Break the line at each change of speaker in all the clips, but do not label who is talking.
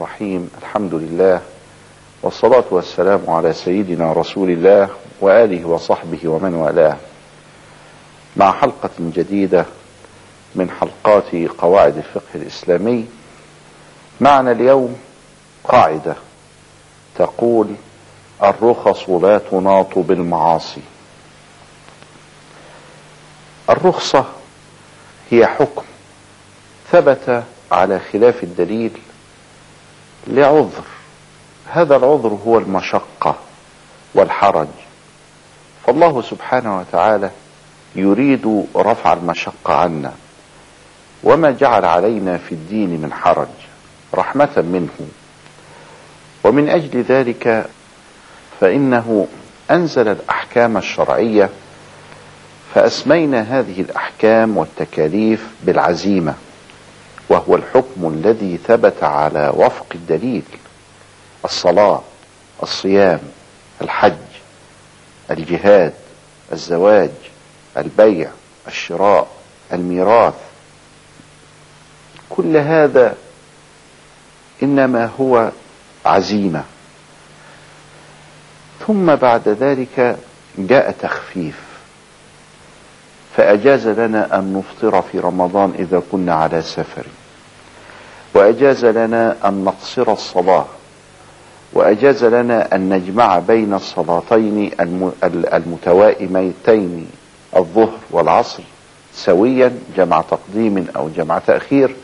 الرحيم الحمد لله والصلاة والسلام على سيدنا رسول الله وآله وصحبه ومن والاه. مع حلقة جديدة من حلقات قواعد الفقه الإسلامي معنا اليوم قاعدة تقول الرخص لا تناط بالمعاصي. الرخصة هي حكم ثبت على خلاف الدليل لعذر. هذا العذر هو المشقة والحرج. فالله سبحانه وتعالى يريد رفع المشقة عنا. وما جعل علينا في الدين من حرج رحمة منه. ومن أجل ذلك فإنه أنزل الأحكام الشرعية فأسمينا هذه الأحكام والتكاليف بالعزيمة. وهو الحكم الذي ثبت على وفق الدليل. الصلاة الصيام الحج الجهاد الزواج البيع الشراء الميراث. كل هذا إنما هو عزيمة. ثم بعد ذلك جاء تخفيف. فأجاز لنا أن نفطر في رمضان إذا كنا على سفر. وأجاز لنا أن نقصر الصلاة وأجاز لنا أن نجمع بين الصلاتين المتوائمتين الظهر والعصر سويا جمع تقديم أو جمع تأخير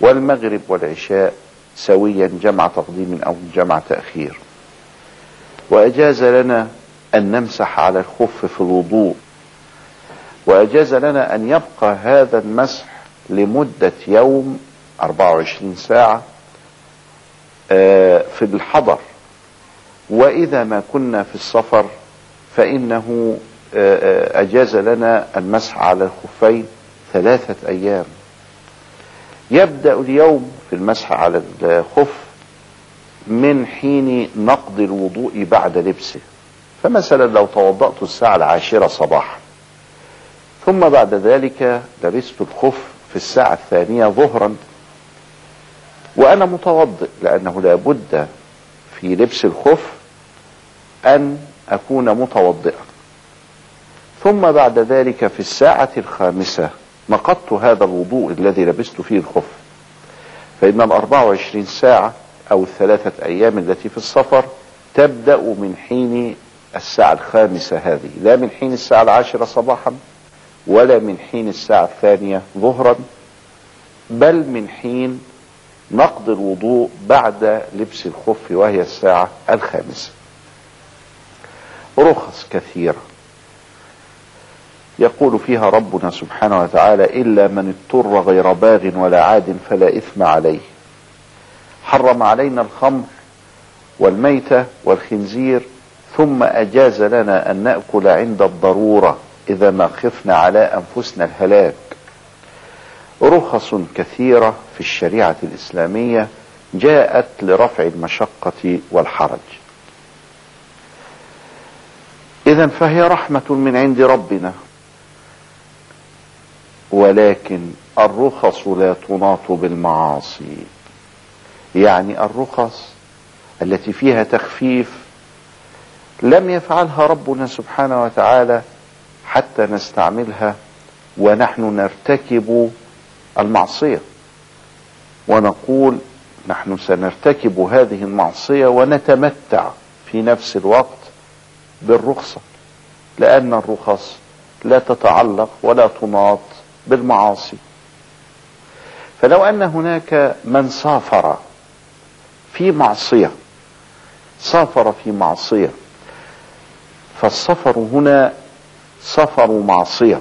والمغرب والعشاء سويا جمع تقديم أو جمع تأخير. وأجاز لنا أن نمسح على الخف في الوضوء وأجاز لنا أن يبقى هذا المسح لمدة يوم 24 ساعة في الحضر. وإذا ما كنا في السفر فإنه أجاز لنا المسح على الخفين ثلاثة أيام. يبدأ اليوم في المسح على الخف من حين نقض الوضوء بعد لبسه. فمثلا لو توضأت الساعة العاشرة صباحا ثم بعد ذلك لبست الخف في الساعة الثانية ظهرا وأنا متوضئ لأنه لابد في لبس الخف أن أكون متوضئا. ثم بعد ذلك في الساعة الخامسة نقضت هذا الوضوء الذي لبست فيه الخف. فإن الأربع وعشرين ساعة أو الثلاثة أيام التي في السفر تبدأ من حين الساعة الخامسة هذه. لا من حين الساعة العاشرة صباحا ولا من حين الساعة الثانية ظهرا بل من حين نقض الوضوء بعد لبس الخف وهي الساعة الخامسة. رخص كثيرة يقول فيها ربنا سبحانه وتعالى إلا من اضطر غير باغ ولا عاد فلا إثم عليه. حرم علينا الخمر والميتة والخنزير ثم أجاز لنا أن نأكل عند الضرورة إذا ما خفنا على أنفسنا الهلاك. رخص كثيرة في الشريعة الإسلامية جاءت لرفع المشقة والحرج. إذا فهي رحمة من عند ربنا. ولكن الرخص لا تناط بالمعاصي. يعني الرخص التي فيها تخفيف لم يفعلها ربنا سبحانه وتعالى حتى نستعملها ونحن نرتكب المعصية. ونقول نحن سنرتكب هذه المعصية ونتمتع في نفس الوقت بالرخصة لأن الرخص لا تتعلق ولا تناط بالمعاصي. فلو أن هناك من سافر في معصية سافر في معصية فالسفر هنا سفر معصية.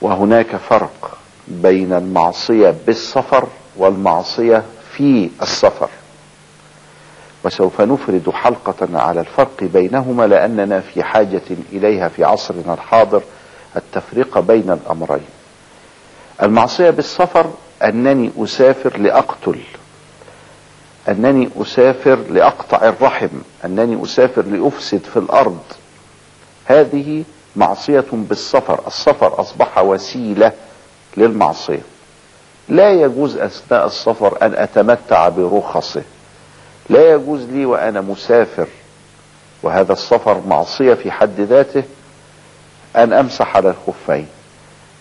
وهناك فرق بين المعصية بالسفر والمعصية في السفر. وسوف نفرد حلقة على الفرق بينهما لأننا في حاجة إليها في عصرنا الحاضر التفرقه بين الأمرين. المعصية بالسفر أنني أسافر لأقتل أنني أسافر لأقطع الرحم أنني أسافر لأفسد في الأرض. هذه معصية بالسفر السفر أصبح وسيلة للمعصية. لا يجوز أثناء السفر أن أتمتع برخصه. لا يجوز لي وأنا مسافر وهذا السفر معصية في حد ذاته أن أمسح على الخفين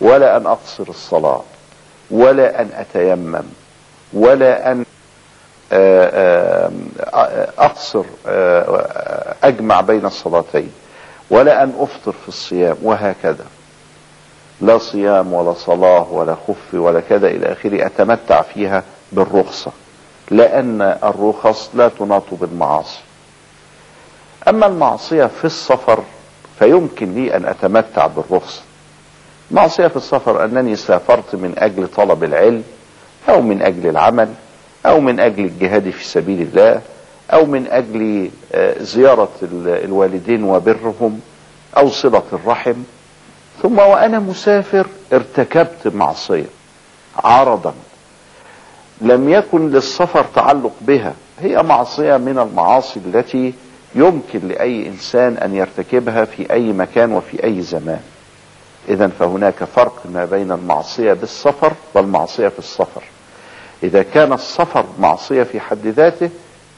ولا أن أقصر الصلاة ولا أن أتيمم ولا أن أقصر أجمع بين الصلاتين. ولا أن أفطر في الصيام وهكذا. لا صيام ولا صلاة ولا خف ولا كذا إلى آخره أتمتع فيها بالرخصة لأن الرخص لا تناط بالمعاصي. أما المعصية في السفر فيمكن لي أن أتمتع بالرخصة. معصية في السفر أنني سافرت من أجل طلب العلم أو من أجل العمل أو من أجل الجهاد في سبيل الله أو من أجل زيارة الوالدين وبرهم أو صلة الرحم. ثم وأنا مسافر ارتكبت معصية عرضا لم يكن للسفر تعلق بها. هي معصية من المعاصي التي يمكن لأي إنسان أن يرتكبها في أي مكان وفي أي زمان. اذا فهناك فرق ما بين المعصية بالسفر والمعصية في السفر. إذا كان السفر معصية في حد ذاته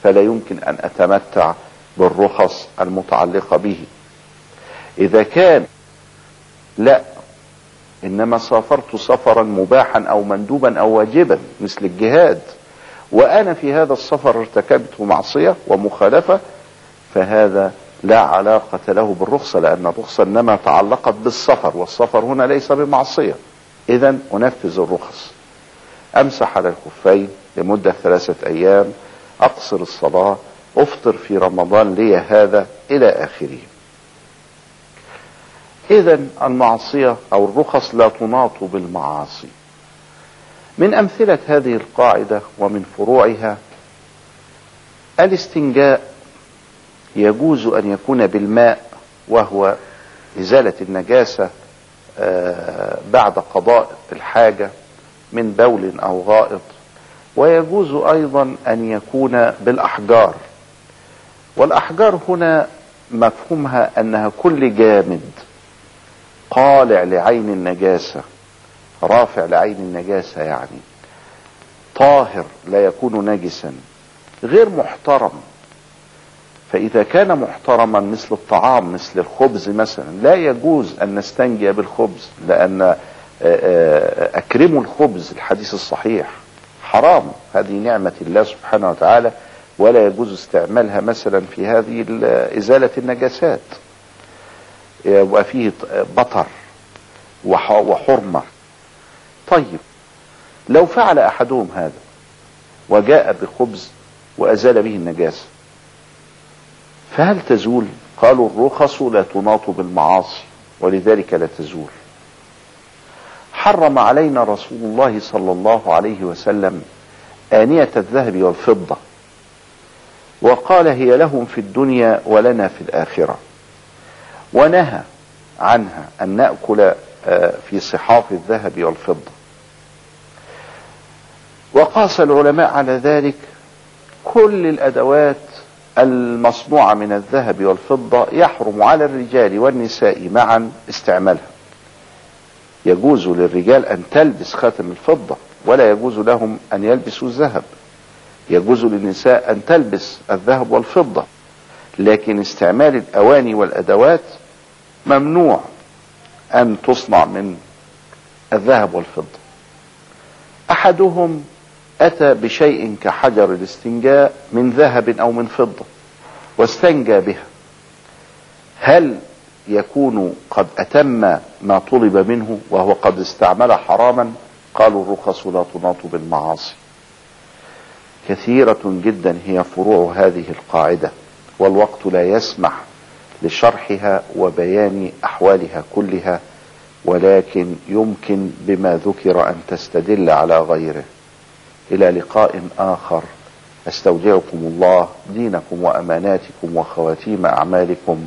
فلا يمكن أن أتمتع بالرخص المتعلقة به. إذا كان لا إنما سافرت سفرا مباحا أو مندوبا أو واجبا مثل الجهاد وأنا في هذا السفر ارتكبت معصية ومخالفة فهذا لا علاقة له بالرخصة لأن الرخصة إنما تعلقت بالسفر والسفر هنا ليس بمعصية. إذا أنفذ الرخص. أمسح على الخفين لمدة ثلاثة أيام أقصر الصلاة أفطر في رمضان لي هذا إلى آخره. اذا المعصية أو الرخص لا تناط بالمعاصي. من أمثلة هذه القاعدة ومن فروعها الاستنجاء يجوز أن يكون بالماء وهو إزالة النجاسة بعد قضاء الحاجة من بول أو غائط. ويجوز أيضا أن يكون بالأحجار. والأحجار هنا مفهومها أنها كل جامد قالع لعين النجاسة رافع لعين النجاسة يعني طاهر لا يكون نجسا غير محترم. فإذا كان محترما مثل الطعام مثل الخبز مثلا لا يجوز أن نستنجي بالخبز لأن أكرموا الخبز الحديث الصحيح. حرام. هذه نعمة الله سبحانه وتعالى ولا يجوز استعمالها مثلا في هذه إزالة النجاسات. يبقى فيه بطر وحرمة. طيب لو فعل أحدهم هذا وجاء بخبز وأزال به النجاسة فهل تزول؟ قالوا الرخص لا تناط بالمعاصي ولذلك لا تزول. حرم علينا رسول الله صلى الله عليه وسلم آنية الذهب والفضة. وقال هي لهم في الدنيا ولنا في الآخرة. ونهى عنها أن نأكل في صحاف الذهب والفضة. وقاس العلماء على ذلك كل الأدوات المصنوعة من الذهب والفضة يحرم على الرجال والنساء معا استعمالها. يجوز للرجال أن تلبس خاتم الفضة ولا يجوز لهم أن يلبسوا الذهب. يجوز للنساء أن تلبس الذهب والفضة لكن استعمال الأواني والأدوات ممنوع أن تصنع من الذهب والفضة. أحدهم أتى بشيء كحجر الاستنجاء من ذهب أو من فضة واستنجى بها. هل يكون قد أتم ما طلب منه وهو قد استعمل حراما قالوا الرخص لا تناط بالمعاصي. كثيرة جدا هي فروع هذه القاعدة والوقت لا يسمح لشرحها وبيان أحوالها كلها ولكن يمكن بما ذكر أن تستدل على غيره. إلى لقاء آخر أستودعكم الله دينكم وأماناتكم وخواتيم أعمالكم.